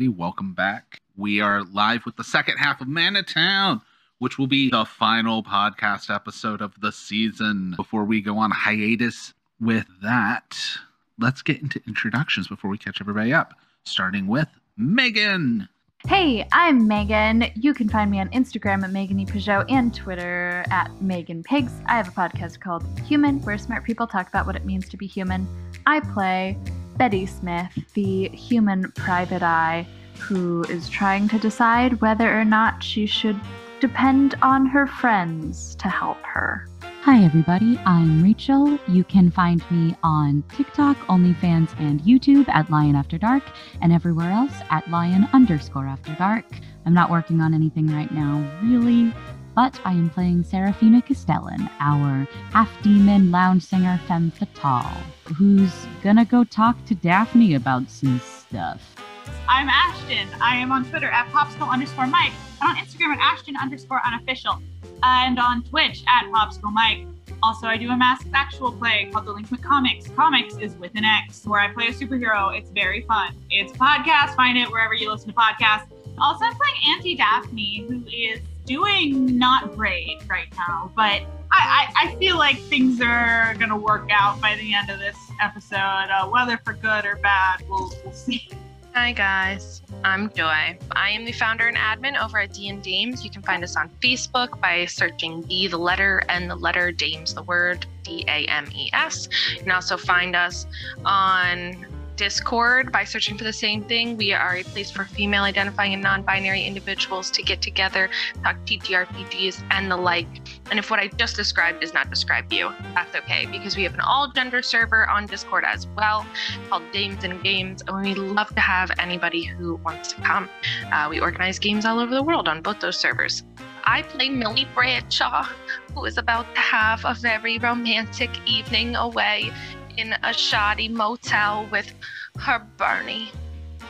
Everybody, welcome back. We are live with the second half of ManaTown, which will be the final podcast episode of the season before we go on hiatus. With that, let's get into introductions before we catch everybody up, starting with Megan. Hey, I'm Megan. You can find me on Instagram at Megan E. Peugeot and Twitter at Megan Pigs. I have a podcast called Human, where smart people talk about what it means to be human. I play Betty Smith, the human private eye, who is trying to decide whether or not she should depend on her friends to help her. Hi, everybody. I'm Rachel. You can find me on TikTok, OnlyFans, and YouTube at Lion After Dark, and everywhere else at Lion underscore After Dark. I'm not working on anything right now, really, but I am playing Serafina Castellan, our half demon lounge singer femme fatale, who's gonna go talk to Daphne about some stuff. I'm Ashton. I am on Twitter at popsicle underscore Mike, and on Instagram at Ashton underscore unofficial, and on Twitch at popsicle Mike. Also, I do a masked actual play called Delinquent Comics. Comics is with an X, where I play a superhero. It's very fun. It's a podcast. Find it wherever you listen to podcasts. Also, I'm playing Auntie Daphne, who is doing not great right now, but I, I, I feel like things are gonna work out by the end of this episode. Uh, whether for good or bad, we'll, we'll see. Hi guys, I'm Joy. I am the founder and admin over at D and Dames. You can find us on Facebook by searching D the letter and the letter Dames the word D A M E S. You can also find us on Discord by searching for the same thing. We are a place for female identifying and non binary individuals to get together, talk TTRPGs, and the like. And if what I just described does not describe you, that's okay because we have an all gender server on Discord as well called Dames and Games. And we love to have anybody who wants to come. Uh, we organize games all over the world on both those servers. I play Millie Bradshaw, who is about to have a very romantic evening away in a shoddy motel with her Bernie.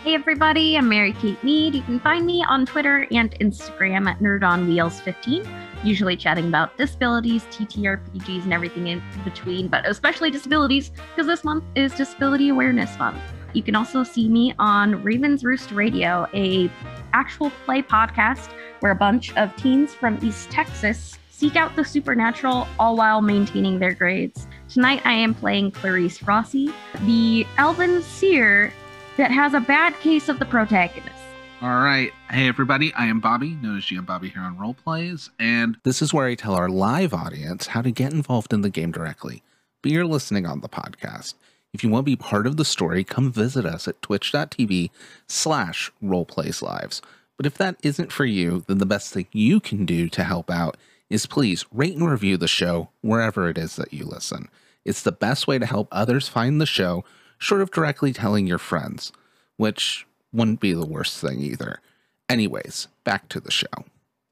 Hey everybody, I'm Mary Kate Mead. You can find me on Twitter and Instagram at NerdOnWheels15, usually chatting about disabilities, TTRPGs, and everything in between, but especially disabilities, because this month is Disability Awareness Month. You can also see me on Raven's Roost Radio, a actual play podcast where a bunch of teens from East Texas seek out the supernatural all while maintaining their grades. Tonight I am playing Clarice Rossi, the elven seer that has a bad case of the protagonist. All right. Hey, everybody. I am Bobby, known as GM Bobby here on Roleplays, and this is where I tell our live audience how to get involved in the game directly. But you're listening on the podcast. If you want to be part of the story, come visit us at twitch.tv slash roleplayslives. But if that isn't for you, then the best thing you can do to help out is please rate and review the show wherever it is that you listen. It's the best way to help others find the show, short of directly telling your friends, which wouldn't be the worst thing either. Anyways, back to the show.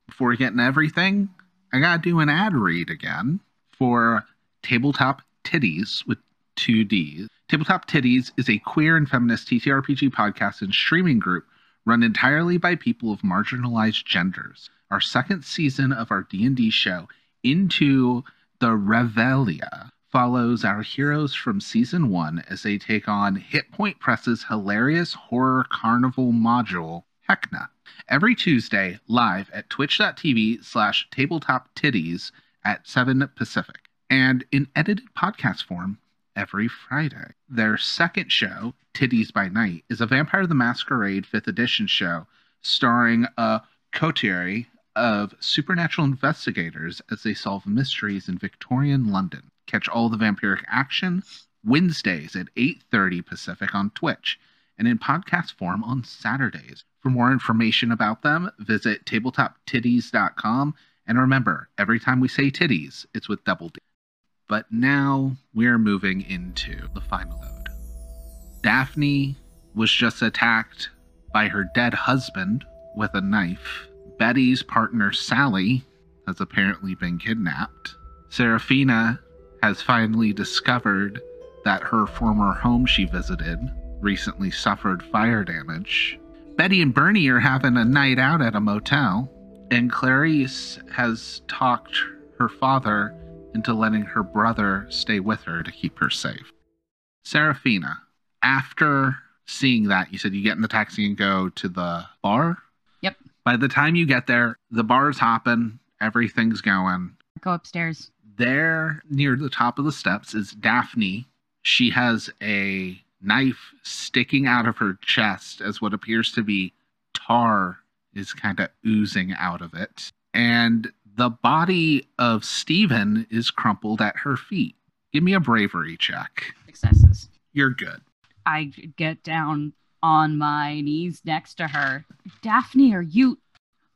Before we get into everything, I gotta do an ad read again for Tabletop Titties with two D's. Tabletop Titties is a queer and feminist TTRPG podcast and streaming group run entirely by people of marginalized genders our second season of our D&D show into the Revelia follows our heroes from season 1 as they take on Hit Point Press's hilarious horror carnival module Heckna every Tuesday live at twitch.tv slash tabletop at 7 Pacific and in edited podcast form every Friday. Their second show, Titties by Night, is a Vampire the Masquerade 5th edition show starring a coterie of supernatural investigators as they solve mysteries in Victorian London. Catch all the vampiric action Wednesdays at 8:30 Pacific on Twitch and in podcast form on Saturdays. For more information about them, visit tabletoptitties.com and remember, every time we say titties, it's with double D. But now we're moving into the final mode. Daphne was just attacked by her dead husband with a knife Betty's partner, Sally, has apparently been kidnapped. Serafina has finally discovered that her former home she visited recently suffered fire damage. Betty and Bernie are having a night out at a motel, and Clarice has talked her father into letting her brother stay with her to keep her safe. Serafina, after seeing that, you said you get in the taxi and go to the bar. By the time you get there, the bar's hopping, everything's going. Go upstairs. There, near the top of the steps, is Daphne. She has a knife sticking out of her chest as what appears to be tar is kind of oozing out of it. And the body of Stephen is crumpled at her feet. Give me a bravery check. Successes. You're good. I get down on my knees next to her. Daphne, are you.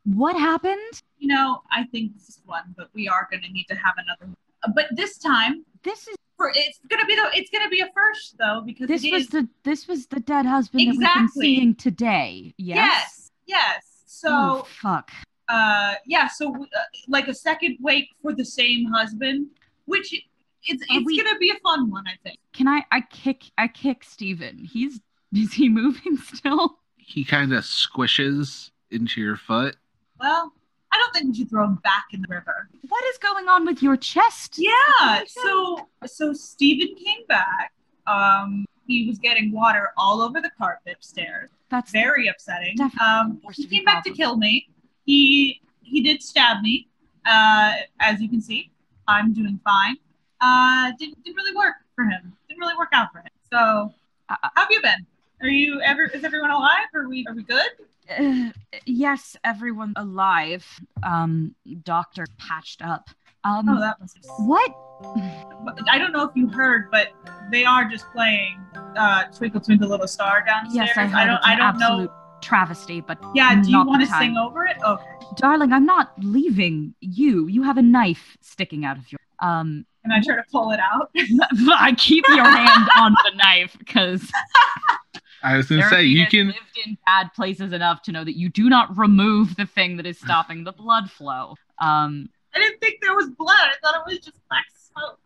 What happened? You know, I think this is one, but we are going to need to have another. one. But this time, This is for it's going to be the it's going to be a first though because this was is- the this was the dead husband that we've been seeing today. Yes. yes yes. So oh fuck. uh yeah so uh, like a second wake for the same husband which it's it's we- gonna be a fun one i think Can I I kick I kick Steven. He's is he moving still? He kind of squishes into your foot. well i don't think we should throw him back in the river. What is going on with your chest? yeah so so Stephen came back. Um he was getting water all over the carpet upstairs. That's very upsetting. um he came back to kill me. He he did stab me uh as you can see. I'm doing fine. Uh didn't, didn't really work for him. Didn't really work out for him. So Uh, how have you been are you ever is everyone alive are we are we good Uh, yes, everyone alive. Um, doctor patched up. Um, oh that was what? i don't know if you heard but they are just playing uh twinkle twinkle little star downstairs Yes, I heard. don't it's i don't know travesty, but yeah do you want to time. sing over it okay darling, I'm not leaving you. You have a knife sticking out of your. Um, and i try to pull it out I keep your hand on the knife because I was gonna say you can. lived in bad places enough to know that you do not remove the thing that is stopping the blood flow. Um, i didn't think there was blood i thought it was just black smoke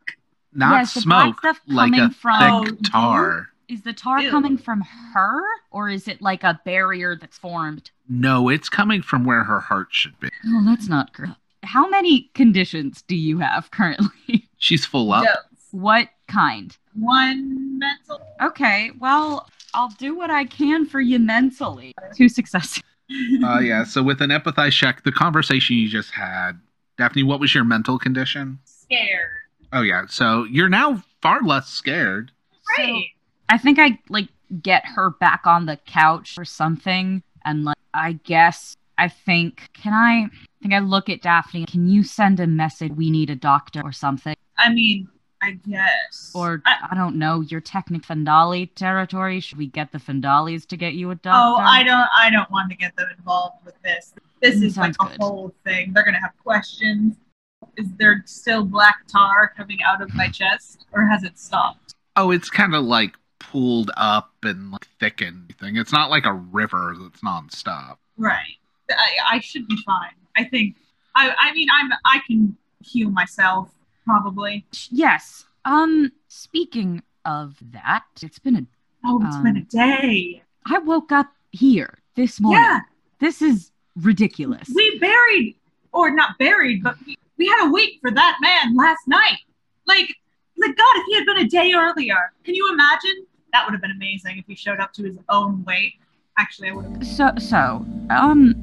Not Yes, the black smoke, stuff like a from- thick tar. is the tar Ew. coming from her, or is it like a barrier that's formed? No, it's coming from where her heart should be. Oh, that's not good. How many conditions do you have currently? She's full up. Dose. what kind? one mental Okay, well, I'll do what I can for you mentally. Two successes. Uh, yeah. So with an empathize check, the conversation you just had, Daphne, what was your mental condition? scared Oh yeah. So you're now far less scared. Great. I think I like get her back on the couch or something, and like I guess I think can I? I think I look at Daphne. Can you send a message? We need a doctor or something. I mean, I guess. Or I, I, don't know. Your technic Fandali territory. Should we get the Fandalis to get you a doctor? oh, I don't. I don't want to get them involved with this. This Mm, is like a good. whole thing. They're gonna have questions. Is there still black tar coming out of my chest, or has it stopped? Oh, it's kind of like pooled up and like thickened. Thing. It's not like a river that's nonstop. Right. I, I should be fine. I think. I. I mean, I'm. I can heal myself probably. Yes. Um. Speaking of that, it's been a. Oh, it's been a Um, day. I woke up here this morning. Yeah, This is ridiculous. we buried, or not buried, but we, we had a wait for that man last night. Like, like God, if he had been a day earlier, can you imagine? That would have been amazing if he showed up to his own wake. Actually, I would have. So, so, um,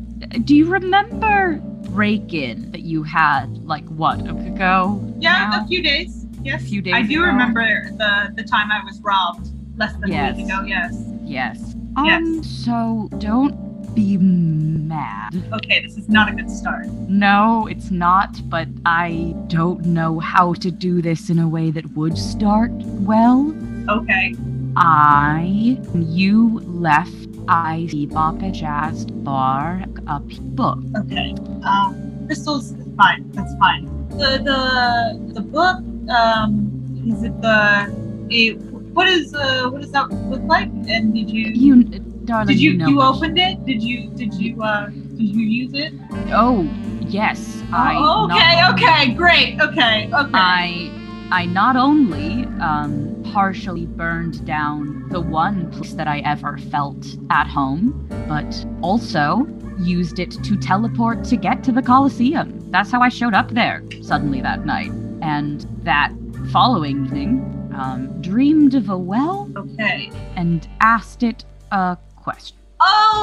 do you remember break-in that you had like what a week ago? Yeah, now? a few days. Yes, A few days I do ago? remember the the time I was robbed less than Yes. a week ago. Yes. Yes. Yes. Um. So don't be mad. Okay, this is not a good start. No, it's not. But I don't know how to do this in a way that would start well. Okay. I, you left. I bop a jazz bar up book. Okay. Um, crystals is fine. That's fine. The the the book. Um, is it the? It, what is uh what does that look like? And did you You, darling, did you know you opened it? Did you did you uh did you use it? Oh, yes. I oh, not okay. only- Okay. Great. Okay. Okay. I I not only um, partially burned down the one place that I ever felt at home, but also used it to teleport to get to the Colosseum. That's how I showed up there suddenly that night. And that following evening, um, dreamed of a well okay. and asked it a question.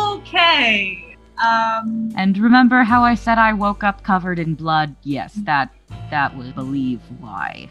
Okay. Um. And remember how I said I woke up covered in blood? Yes, that that would believe why.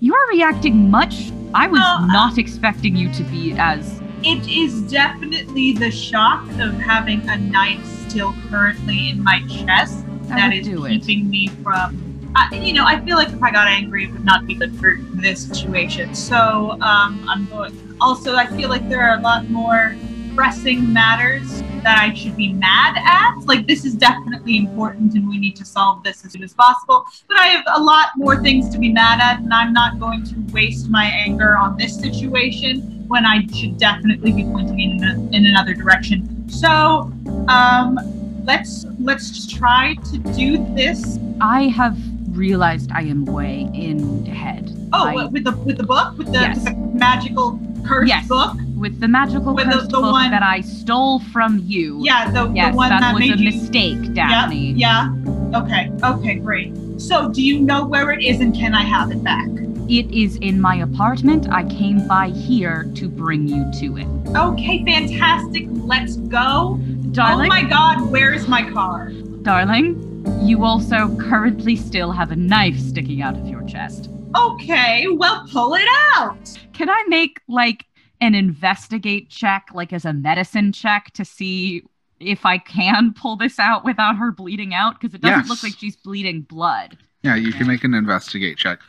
You are reacting much. I was Uh, not expecting you to be as It is definitely the shock of having a knife still currently in my chest that that is do it. keeping me from. I, you know, I feel like if I got angry, it would not be good for this situation. So um, I'm going. Also, I feel like there are a lot more pressing matters that I should be mad at. Like this is definitely important, and we need to solve this as soon as possible. But I have a lot more things to be mad at, and I'm not going to waste my anger on this situation when I should definitely be pointing in, a, in another direction. So, um, let's let's try to do this. I have realized I am way in head. Oh, I- with the with the book, with the, Yes. with the magical cursed Yes. book. With the magical With the- cursed the book one- that I stole from you. Yeah, the, Yes, the one that, that, was a you. mistake, Daphne. Yeah. Yeah. Okay. Okay. Great. So, do you know where it is, and can I have it back? It is in my apartment. I came by here to bring you to it. Okay. Fantastic. Let's go. Oh darling, Oh my God. Where is my car? darling, you also currently still have a knife sticking out of your chest. Okay. Well, pull it out. Can I make like an investigate check, like as a medicine check to see if I can pull this out without her bleeding out? Because it doesn't Yes. look like she's bleeding blood. Yeah, you can make an investigate check.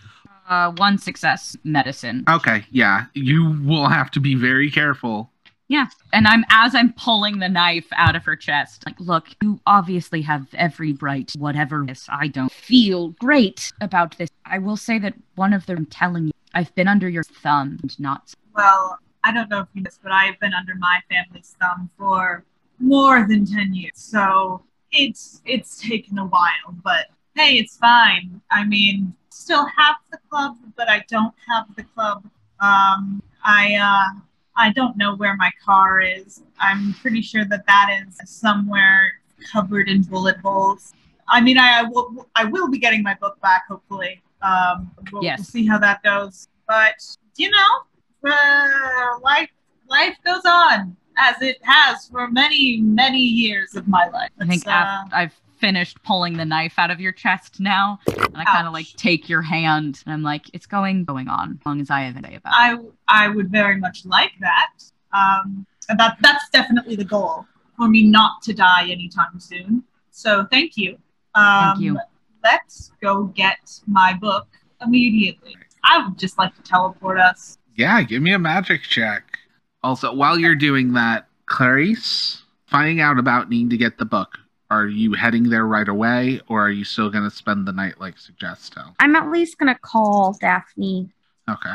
Uh, one success medicine. Okay, yeah. You will have to be very careful. Yeah. And I'm as I'm pulling the knife out of her chest. Like, look, you obviously have every right, whatever this. I don't feel great about this. I will say that one of them telling you I've been under your thumb and not Well, I don't know if you know this, but I've been under my family's thumb for more than ten years. So it's it's taken a while, but hey, it's fine. I mean, still have the club, but I don't have the club. Um, I uh, I don't know where my car is. I'm pretty sure that that is somewhere covered in bullet holes. I mean, I, I will I will be getting my book back hopefully. Um, we'll, Yes. we'll see how that goes. But you know, uh, life life goes on as it has for many many years of my life. I think uh, I've finished pulling the knife out of your chest now. And I kind of like take your hand and I'm like, it's going going on as long as I have a day about it. I I would very much like that. Um, and that that's definitely the goal for me not to die anytime soon. So thank you. Um, Thank you. Let's go get my book immediately. I would just like to teleport us. Yeah, give me a magic check. Also, while you're doing that, Clarice, finding out about needing to get the book, are you heading there right away or are you still going to spend the night like Suggesto? I'm at least gonna call Daphne. Okay.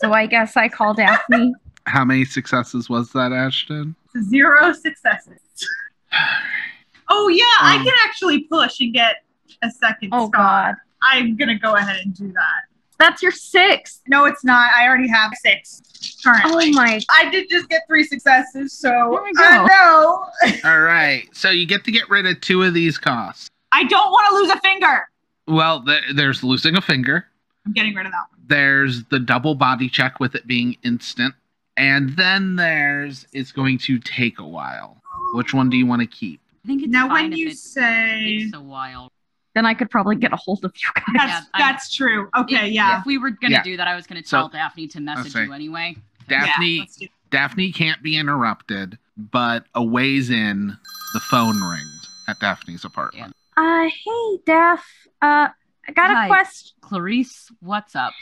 So I guess I call Daphne. How many successes was that, Ashton? Zero successes. Oh yeah, I Um, can actually push and get a second. Oh star. God, I'm gonna go ahead and do that. That's your sixth. No, it's not. I already have six currently. Oh my. I did just get three successes, so There we. I know. All right. So you get to get rid of two of these costs. I don't want to lose a finger. Well, th- there's losing a finger. I'm getting rid of that one. There's the double body check with it being instant. And then there's it's going to take a while. Which one do you want to keep? I think it's Now, fine when if you it say takes a while. Then I could probably get a hold of you guys. that's Yeah, I- true. Okay, if, yeah. If we were gonna Yeah. do that, I was gonna So- tell Daphne to message you anyway. Daphne Yeah, Daphne can't be interrupted, but a ways in, the phone rings at Daphne's apartment. Uh, hey, Daph. Uh, I got Hi. a question. Clarice, what's up?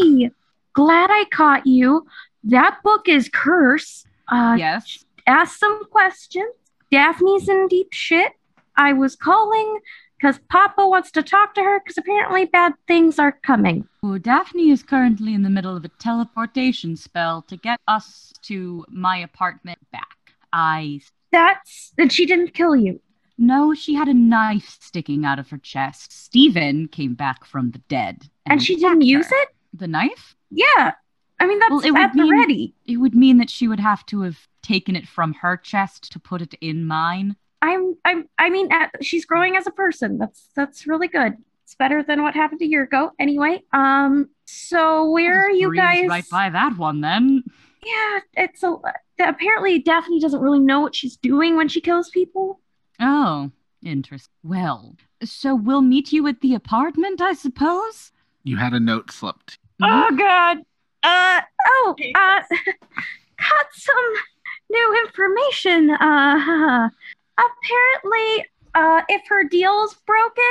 Hey, glad I caught you. That book is curse. Uh, yes. ask some questions. Daphne's in deep shit. I was calling because Papa wants to talk to her because apparently bad things are coming. Well, Daphne is currently in the middle of a teleportation spell to get us to my apartment back. I That's and she didn't kill you. No, she had a knife sticking out of her chest. Stephen came back from the dead. And she didn't use her. it? The knife? Yeah. I mean, that's Well, it would at the mean- ready. It would mean that she would have to have taken it from her chest to put it in mine. I'm, I'm, I mean, at, she's growing as a person. That's that's really good. It's better than what happened a year ago. Anyway, um, so where are you guys? Right by that one, then. Yeah, it's a. apparently Daphne doesn't really know what she's doing when she kills people. Oh, interesting. Well, so we'll meet you at the apartment, I suppose? You had a note slipped. Oh God. Uh oh. Uh, got some new information. Uh, apparently, uh, if her deal's broken,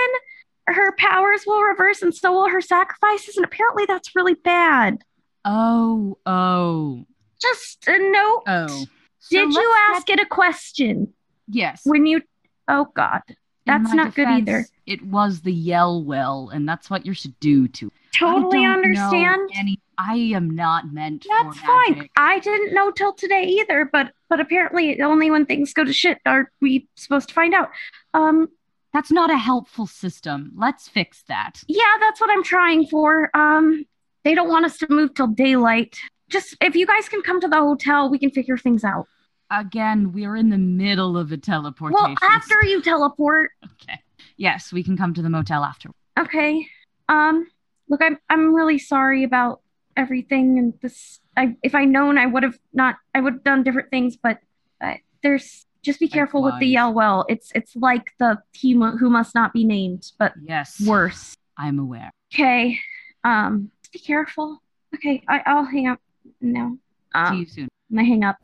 her powers will reverse, and so will her sacrifices. And apparently, that's really bad. Oh, oh, Just a note. oh. So Did you ask it a question Yes. when you? Oh God, that's not good either. It was the yell well, and that's what you should do to. Totally I don't know understand. Any, I am not meant That's fine. I didn't know till today either, but but apparently only when things go to shit are we supposed to find out. Um, That's not a helpful system. Let's fix that. yeah, that's what I'm trying for. Um, they don't want us to move till daylight. Just if you guys can come to the hotel, we can figure things out. Again, we're in the middle of a teleportation. Well, after you teleport, Okay. Yes, we can come to the motel after. okay. Um, look, I'm I'm really sorry about everything and this. I if I known, I would have not. I would have done different things, but uh, there's just be careful with the yell well. It's it's like the he mu- who must not be named, but Yes. worse. I'm aware. Okay. Um, just be careful. Okay, I, I'll hang up now. See Um, you soon. and I hang up.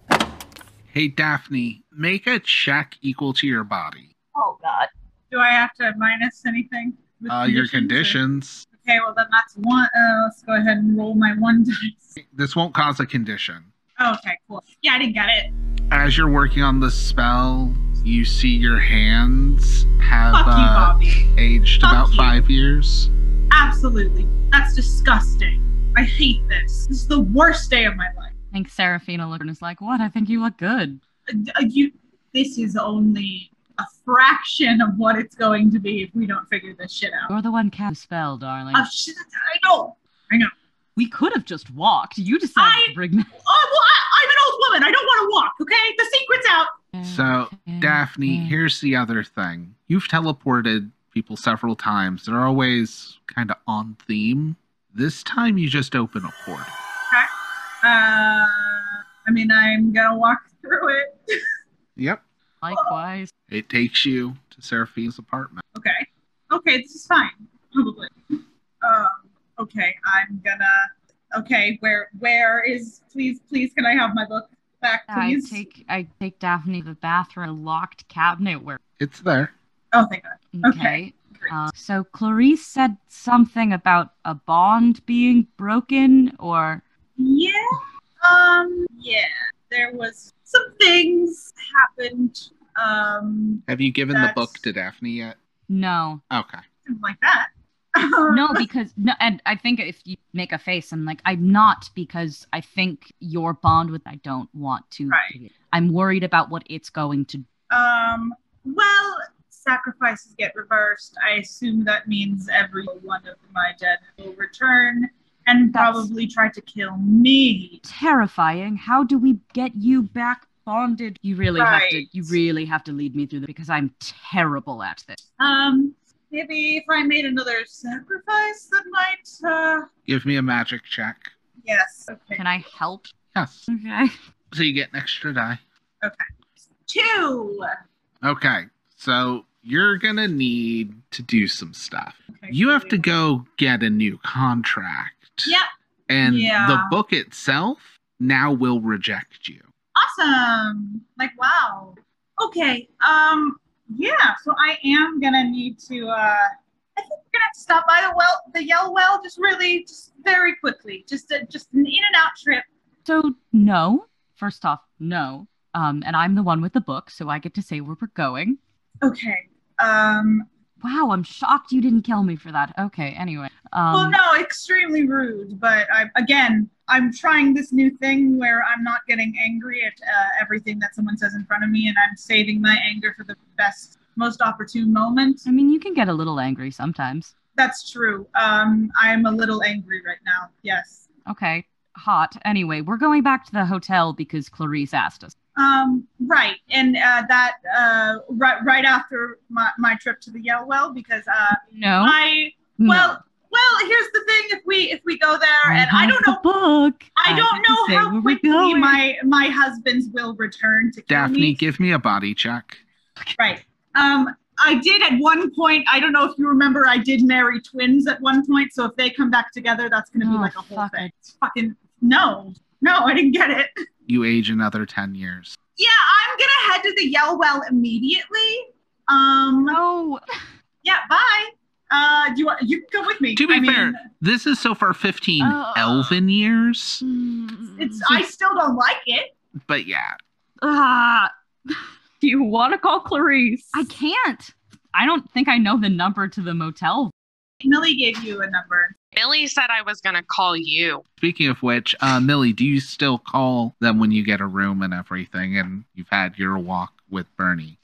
Hey, Daphne, make a check equal to your body. Oh God. Do I have to minus anything? with Uh, your or- conditions. Okay, well then that's one. Uh, let's go ahead and roll my one dice. This won't cause a condition. Oh, okay, cool. Yeah, I didn't get it. As you're working on the spell, you see your hands have Fuck you, uh, Bobby. aged Fuck about you. five years. Absolutely. That's disgusting. I hate this. This is the worst day of my life. I think Seraphina looked and is like, "What? I think you look good." Uh, You. This is only a fraction of what it's going to be if we don't figure this shit out. You're the one cast the spell, darling. Oh, shit, I know. we could have just walked. You decided I- to bring that. Oh well, I, I'm an old woman. I don't want to walk. Okay, the secret's out. So, Daphne, here's the other thing. You've teleported people several times. They're always kind of on theme. This time you just open a portal. Okay. Uh, I mean, I'm gonna walk through it. Yep. Likewise. It takes you to Seraphine's apartment. Okay. Okay, this is fine. Probably. Um. Okay, I'm gonna. Okay, where where is? Please, please, can I have my book back, please? I take I take Daphne to the bathroom, locked cabinet where. It's there. Oh, thank God. Okay. Okay. Uh, so Clarice said something about a bond being broken, or Yeah. Um. Yeah. There was some things happened. Um. Have you given the book to Daphne yet? no, Okay. Something like that. no, because no, and I think if you make a face, I'm like, I'm not because I think your bond with I don't want to. Right. I'm worried about what it's going to. Um, well, sacrifices get reversed. I assume that means every one of my dead will return and That's- probably tried to kill me. Terrifying. How do we get you back bonded? You really have to. You really have to lead me through this because I'm terrible at this. Um, maybe if I made another sacrifice, that might. Uh, Give me a magic check. yes. Okay. Can I help? Yes. Okay. So you get an extra die. Okay. Two. Okay. So you're going to need to do some stuff. Okay, You have to go get a new contract. Yep. And Yeah. the book itself now will reject you. Awesome. Like wow. Okay. Um. Yeah. So I am gonna need to. uh I think we're gonna have to stop by the well, the Yell Well, just really, just very quickly, just a, just an in and out trip. So no. First off, no. Um, and I'm the one with the book, so I get to say where we're going. Okay. Um. Wow, I'm shocked you didn't kill me for that. Okay, anyway. Um, well, no, extremely rude, but I again, I'm trying this new thing where I'm not getting angry at uh, everything that someone says in front of me, and I'm saving my anger for the best, most opportune moment. I mean, you can get a little angry sometimes. That's true. Um, I'm a little angry right now. Yes. Okay, hot. Anyway, we're going back to the hotel because Clarice asked us. Um, right, and uh, that uh, right right after my, my trip to the Yell Well because uh, No. I no. well Well, here's the thing: if we if we go there, and I don't know, book. I don't get to know say how quickly my my husband's will return to kill Daphne, me. give me a body check. Right. Um, I did at one point. I don't know if you remember. I did marry twins at one point. So if they come back together, that's going to be Oh, like a whole fuck thing. it. It's fucking no, no, I didn't get it. You age another 10 years. Yeah, I'm gonna head to the Yell Well immediately. Um, No. yeah, bye. Uh, do you want? You can go with me. To be I mean, fair, this is so far 15 Oh. elven years, it's I still don't like it. but yeah. Ah, Do you want to call Clarice? I can't. I don't think I know the number to the motel. Millie gave you a number. Millie said I was going to call you. Speaking of which, uh, Millie, do you still call them when you get a room and everything and you've had your walk with Bernie?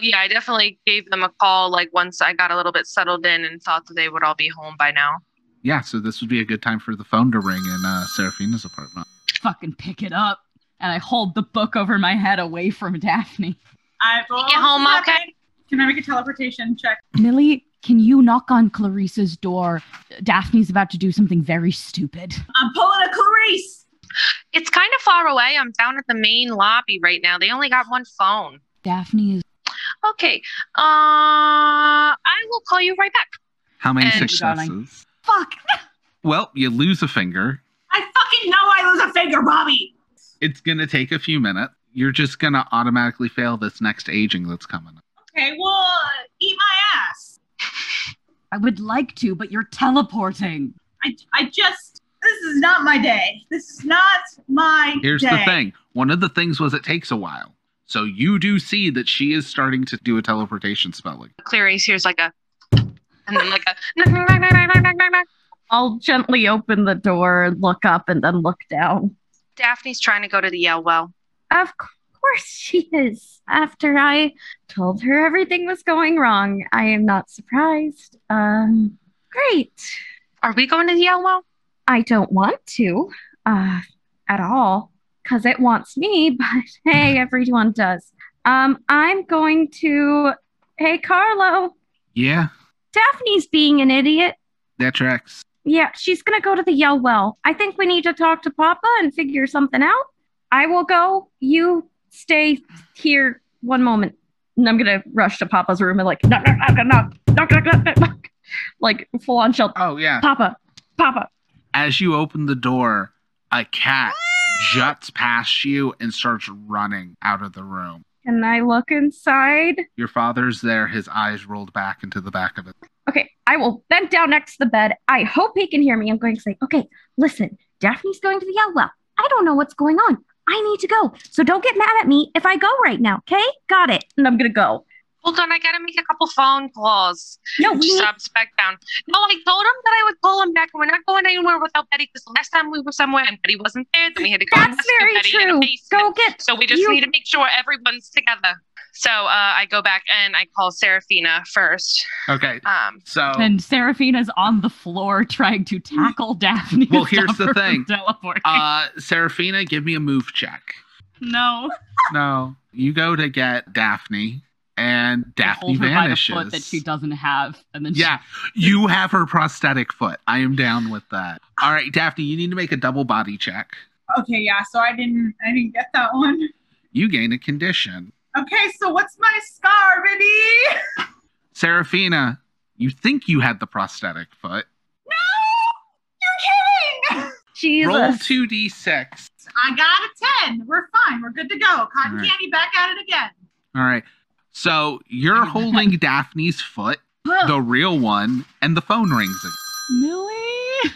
Yeah, I definitely gave them a call like once I got a little bit settled in and thought that they would all be home by now. Yeah, so this would be a good time for the phone to ring in uh, Seraphina's apartment. Fucking pick it up. And I hold the book over my head away from Daphne. I will get home okay? Can I make a teleportation check? Millie, can you knock on Clarice's door? Daphne's about to do something very stupid. I'm pulling a Clarice. It's kind of far away. I'm down at the main lobby right now. They only got one phone. Daphne is Okay. Uh, I will call you right back. How many And- successes? fuck. Well, you lose a finger. I fucking know I lose a finger, Bobby. It's going to take a few minutes. You're just going to automatically fail this next aging that's coming up. Okay, well, eat my ass. I would like to, but you're teleporting. I, I just, this is not my day. This is not my Here's day. the thing one of the things was it takes a while. So you do see that she is starting to do a teleportation spelling. Clarice here's like a, and then like a. knock, knock, knock, knock, knock, knock, knock, knock. I'll gently open the door, and look up, and then look down. Daphne's trying to go to the Yell Well. Of course she is. After I told her everything was going wrong, I am not surprised. Um, great. Are we going to the Yell Well? I don't want to, uh, at all, because it wants me, but hey, everyone does. Um, I'm going to. Hey, Carlo, Yeah, Daphne's being an idiot. that tracks. Yeah, she's gonna go to the Yell Well. I think we need to talk to Papa and figure something out. I will go. You stay here one moment. And I'm gonna rush to Papa's room and like knock knock knock knock knock knock knock knock, knock. like full on shell. Oh, yeah. Papa, Papa. As you open the door, a cat juts past you and starts running out of the room. Can I look inside? Your father's there, his eyes rolled back into the back of it. Okay, I will bend down next to the bed. I hope he can hear me. I'm going to say, okay, listen, Daphne's going to the Well. I don't know what's going on. I need to go. So don't get mad at me if I go right now, okay? Got it. And I'm gonna go. Hold on, I gotta make a couple phone calls. No, we stops back down. No, I told him that I would call him back, and we're not going anywhere without Betty. Because last time we were somewhere and Betty wasn't there, then we had to go That's very Betty true. Go get So we just You- need to make sure everyone's together. So uh, I go back and I call Serafina first. Okay, Um, so And Seraphina's on the floor trying to tackle Daphne. Well, here's the thing. Teleporting. uh Seraphina, give me a move check. no. No, you go to get Daphne, and Daphne hold her vanishes. by the foot that she doesn't have, and then Yeah, you have her prosthetic foot. I am down with that. All right, Daphne, you need to make a double body check. Okay, yeah. So I didn't, I didn't get that one. You gain a condition. Okay, so what's my scar, baby? Seraphina, you think you had the prosthetic foot. No! You're kidding. Jesus. Roll 2d6. I got a ten. We're fine. We're good to go. Cotton All right. candy, back at it again. All right. So you're holding Daphne's foot, the real one, and the phone rings again. Millie.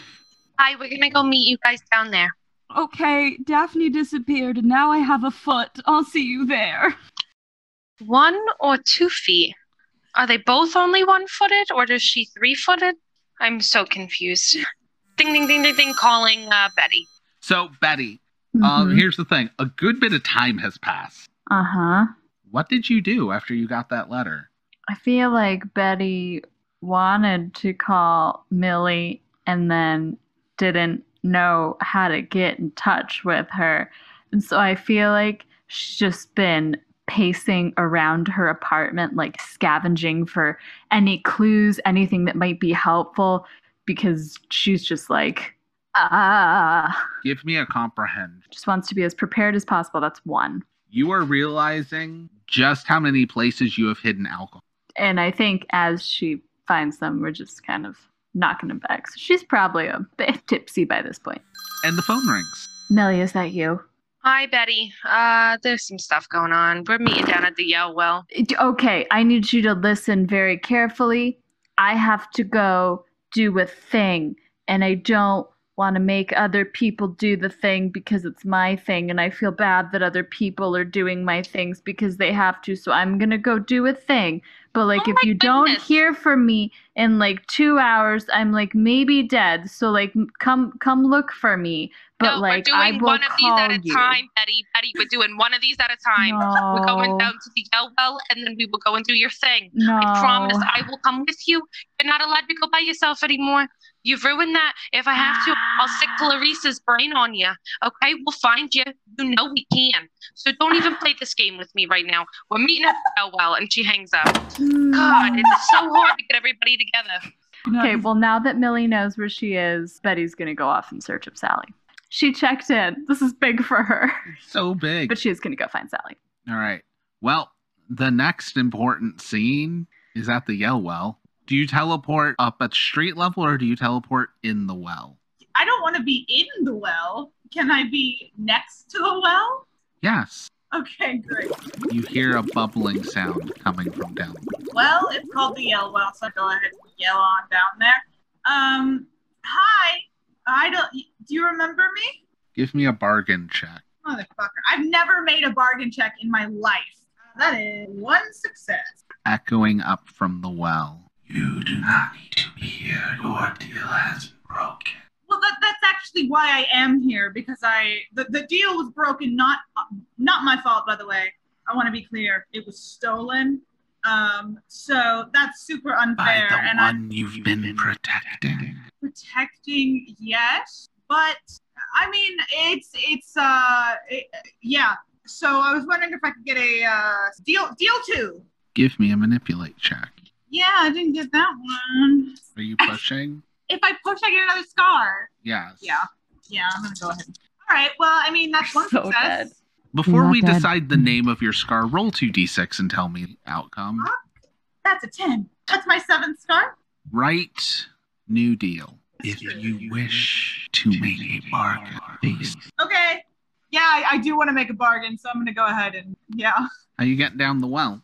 hi, we're gonna go meet you guys down there. Okay, Daphne disappeared, and now I have a foot. I'll see you there. One or two feet? Are they both only one footed, or is she three footed? I'm so confused. Ding ding ding ding ding, calling uh, Betty. So, Betty, Mm-hmm. um, here's the thing a good bit of time has passed. Uh huh. What did you do after you got that letter? I feel like Betty wanted to call Millie and then didn't know how to get in touch with her. And so I feel like she's just been pacing around her apartment, like scavenging for any clues, anything that might be helpful because she's just like, ah, Give me a comprehend. just wants to be as prepared as possible. That's one. You are realizing just how many places you have hidden alcohol. And I think as she finds them, we're just kind of knocking them back. So she's probably a bit tipsy by this point. And the phone rings. Millie, is that you? Hi, Betty. Uh, there's some stuff going on. We're meeting down at the Yell Well. Okay, I need you to listen very carefully. I have to go do a thing, and I don't want to make other people do the thing because it's my thing, and I feel bad that other people are doing my things because they have to. So I'm gonna go do a thing. But like, Oh if you don't hear from me in like two hours, I'm like maybe dead. So like, come come look for me. But no, like, we're I doing will one of these call at a you. time, Betty. Betty, we're doing one of these at a time. We're going down to the Yell Well, and then we will go and do your thing. No. I promise I will come with you. You're not allowed to go by yourself anymore. You've ruined that. If I have to, I'll stick ah. Clarice's brain on you. Okay, we'll find you. You know we can. So don't even play this game with me right now. We're meeting at the Yell Well, and she hangs up. God, it's so hard to get everybody together. Okay, well, now that Millie knows where she is, Betty's going to go off in search of Sally. She checked in. This is big for her, So big. but she is going to go find Sally. All right. Well, the next important scene is at the Yell Well. Do you teleport up at street level or do you teleport in the well? I don't want to be in the well. Can I be next to the well? Yes. Okay, great. You hear a bubbling sound coming from down. Well, it's called the Yell Well, so go ahead and yell on down there. Um, hi. I don't. Do you remember me, Give me a bargain check. motherfucker? I've never made a bargain check in my life. That is one success. Echoing up from the well. You do not need to be here. Your deal has been broken. Well, that, that's actually why I am here because I the, the deal was broken. Not not my fault, by the way. I want to be clear. It was stolen. Um, so that's super unfair. By the and I'm one you've been protecting. protecting. Yes, but I mean, it's it's uh, it, yeah. So I was wondering if I could get a uh, deal deal two. Give me a manipulate check. Yeah, I didn't get that one. Are you pushing? If I push, I get another scar. yes. Yeah, yeah. I'm gonna go ahead. All right. Well, I mean, that's one So success. dead. Before Not we dead. decide the name of your scar, roll 2d6 and tell me the outcome. That's a 10. That's my seventh scar. Right new deal. If you wish to make a bargain based. Okay. Yeah, I, I do want to make a bargain, so I'm going to go ahead and, yeah. Are you getting down the well?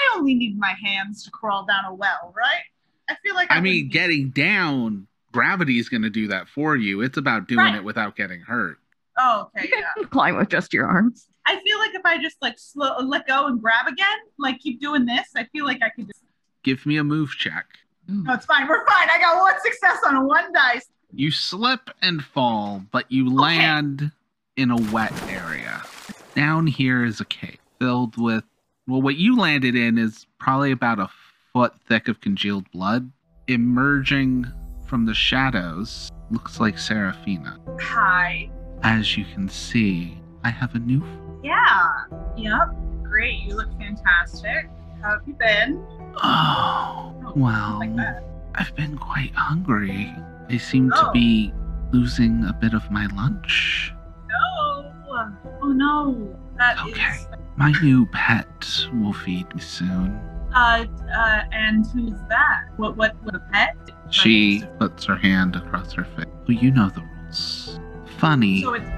I only need my hands to crawl down a well, right? I feel like I, I mean, wouldn't- getting down, gravity is going to do that for you. It's about doing Right. it without getting hurt. Oh, okay, yeah. Climb with just your arms. I feel like if I just like slow, let go and grab again, like keep doing this, I feel like I could just. Give me a move check. Mm. No, it's fine. We're fine. I got one success on one dice. You slip and fall, but you land in a wet area. Down here is a cave filled with, well, what you landed in is probably about a foot thick of congealed blood. Emerging from the shadows looks like Seraphina. Hi. As you can see, I have a new. Yeah. Yep. Great. You look fantastic. How have you been? Oh, Oh, well, Like. I've been quite hungry. I seem to Oh. be losing a bit of my lunch. No. Oh no. That is. My new pet will feed me soon. Uh, uh, and who's that? What, what, what a pet? She puts her hand across her face. Well, you know the rules. Funny, So it's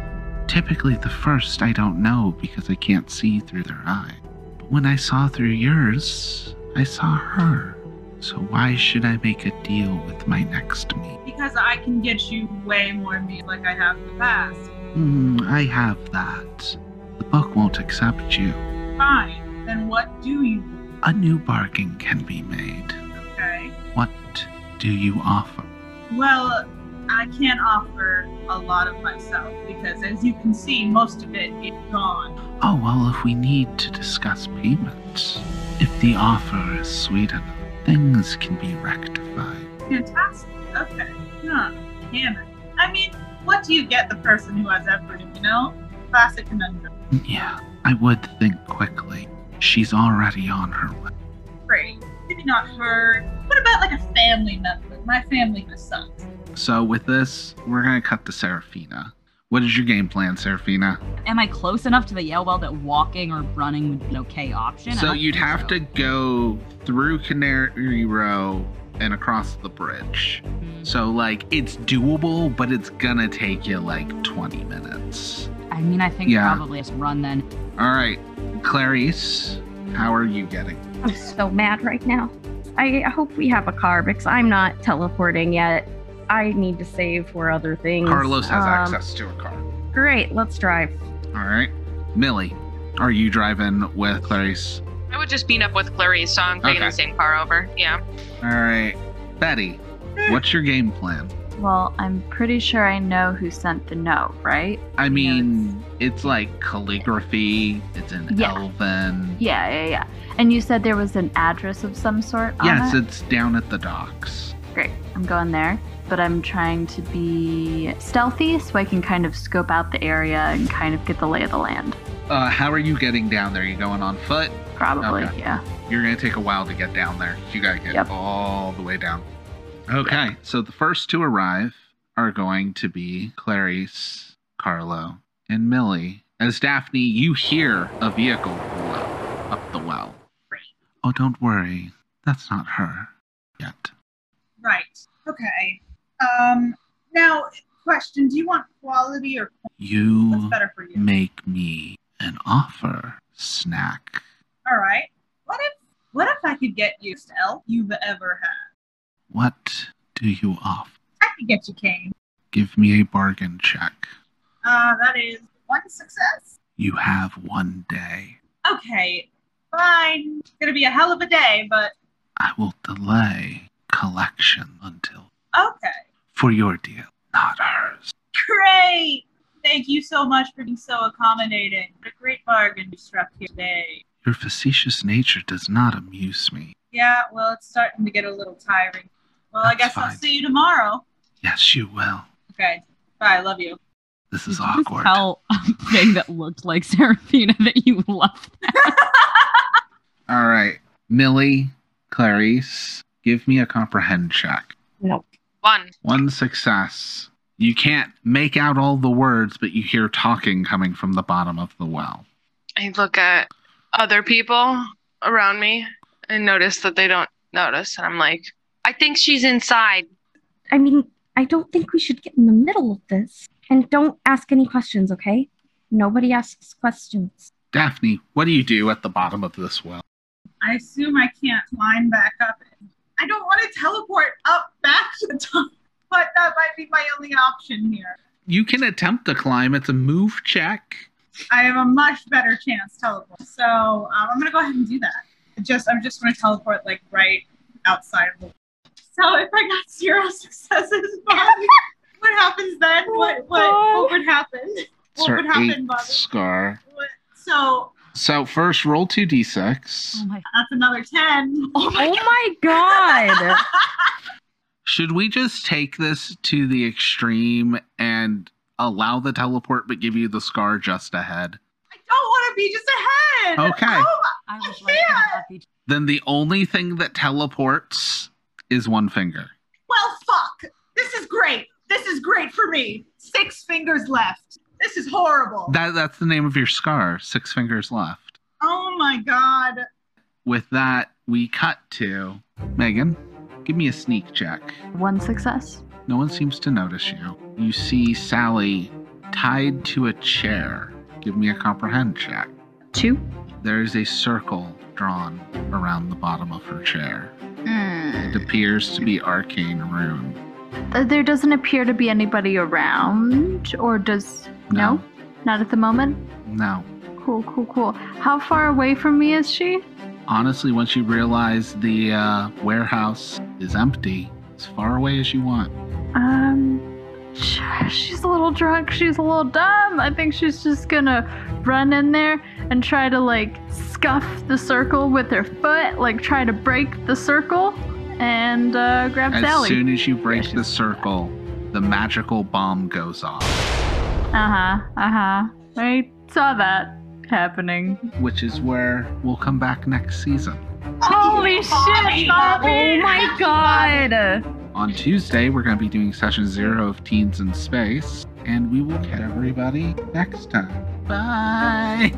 typically the first I don't know because I can't see through their eye. But when I saw through yours, I saw her. So why should I make a deal with my next meat? because I can get you way more meat like I have in the past. Hmm, I have that. The book won't accept you. Fine. Then what do you do? A new bargain can be made. Okay. What do you offer? Well, I can't offer a lot of myself because, as you can see, most of it is gone. Oh, well, if we need to discuss payment, if the offer is sweet enough, things can be rectified. Fantastic. Okay. Huh. Damn it. I mean, what do you get the person who has everything, you know? Classic conundrum. Yeah, I would think quickly. She's already on her way. Great. Maybe not her. What about like a family member? My family just sucks. So with this, we're gonna cut to Serafina. What is your game plan, Serafina? Am I close enough to the Yale Well that walking or running would be an okay option? So you'd have so. to go through Canary Row and across the bridge. Hmm. So like it's doable, but it's gonna take you like 20 minutes. I mean, I think Yeah. probably just run then. All right, Clarice, how are you getting? I'm so mad right now. I hope we have a car because I'm not teleporting yet. I need to save for other things. Carlos has Um, access to a car. Great, let's drive. All right, Millie, are you driving with Clarice? I would just meet up with Clarice, so I'm taking Okay. the same car over. Yeah. All right, Betty, what's your game plan? Well, I'm pretty sure I know who sent the note, right? I mean, it's like calligraphy. It's in Yeah. Elven. Yeah, yeah, yeah. And you said there was an address of some sort on Yes, it? it's down at the docks. Great. I'm going there. But I'm trying to be stealthy so I can kind of scope out the area and kind of get the lay of the land. Uh, how are you getting down there? you going on foot? Probably, Okay. yeah. You're gonna take a while to get down there. You gotta get Yep. all the way down. Okay, so the first to arrive are going to be Clarice, Carlo, and Millie. As Daphne, you hear a vehicle pull up up the well. Right. Oh, don't worry. That's not her yet. Right. Okay. Um. Now, question: Do you want quality or what's You better for you? make me an offer, snack. All right. What if What if I could get you elf you've ever had? What do you offer? I could get you cane. Give me a bargain check. Uh, that is one success. You have one day. Okay. Fine. It's gonna be a hell of a day, but I will delay collection until okay. for your deal, not hers. Great. Thank you so much for being so accommodating. What a great bargain you struck here today. Your facetious nature does not amuse me. Yeah, well, it's starting to get a little tiring. Well, I That's guess I'll see you tomorrow. Yes, you will. Okay. Bye. Love you. This is Did you awkward. Tell a thing that looked like Seraphina that you left. All right, Millie, Clarice, give me a comprehend check. Nope. One. One success. You can't make out all the words, but you hear talking coming from the bottom of the well. I look at other people around me and notice that they don't notice. And I'm like, I think she's inside. I mean, I don't think we should get in the middle of this. And don't ask any questions, okay? Nobody asks questions. Daphne, what do you do at the bottom of this well? I assume I can't climb back up. I don't want to teleport up back to the top, but that might be my only option here. You can attempt to climb. It's a move check. I have a much better chance teleport. So um, I'm gonna go ahead and do that. Just I'm just gonna teleport like right outside of the. So if I got zero successes, Bobby, what happens then? What what what would happen? What Sir would happen, eight Bobby? scar. What, so So first, roll two d6. Oh my, that's another ten. oh my Oh my god! Should we just take this to the extreme and allow the teleport, but give you the scar just ahead? I don't want to be just ahead. Okay. Oh, I I can't. happy Then the only thing that teleports is one finger. well, fuck. This is great. This is great for me. Six fingers left. This is horrible. That that's the name of your scar. Six fingers left. oh my god. With that, we cut to Megan. Give me a sneak check. One success. No one seems to notice you. You see Sally tied to a chair. Give me a comprehend check. Two. There is a circle drawn around the bottom of her chair. It Hmm. appears to be arcane rune. Uh, There doesn't appear to be anybody around, or does. No. no? Not at the moment? No. Cool, cool, cool. How far away from me is she? Honestly, once you realize the uh, warehouse is empty, as far away as you want. Um, she's a little drunk. She's a little dumb. I think she's just gonna run in there and try to like scuff the circle with her foot, like try to break the circle and uh, grab As Sally. As soon as you break Yeah, the circle, the magical bomb goes off, uh huh. Uh huh. I saw that happening. which is where we'll come back next season. Holy shit, Bobby! Oh my god! On Tuesday, we're going to be doing session zero of Teens in Space, and we will catch everybody next time. Bye.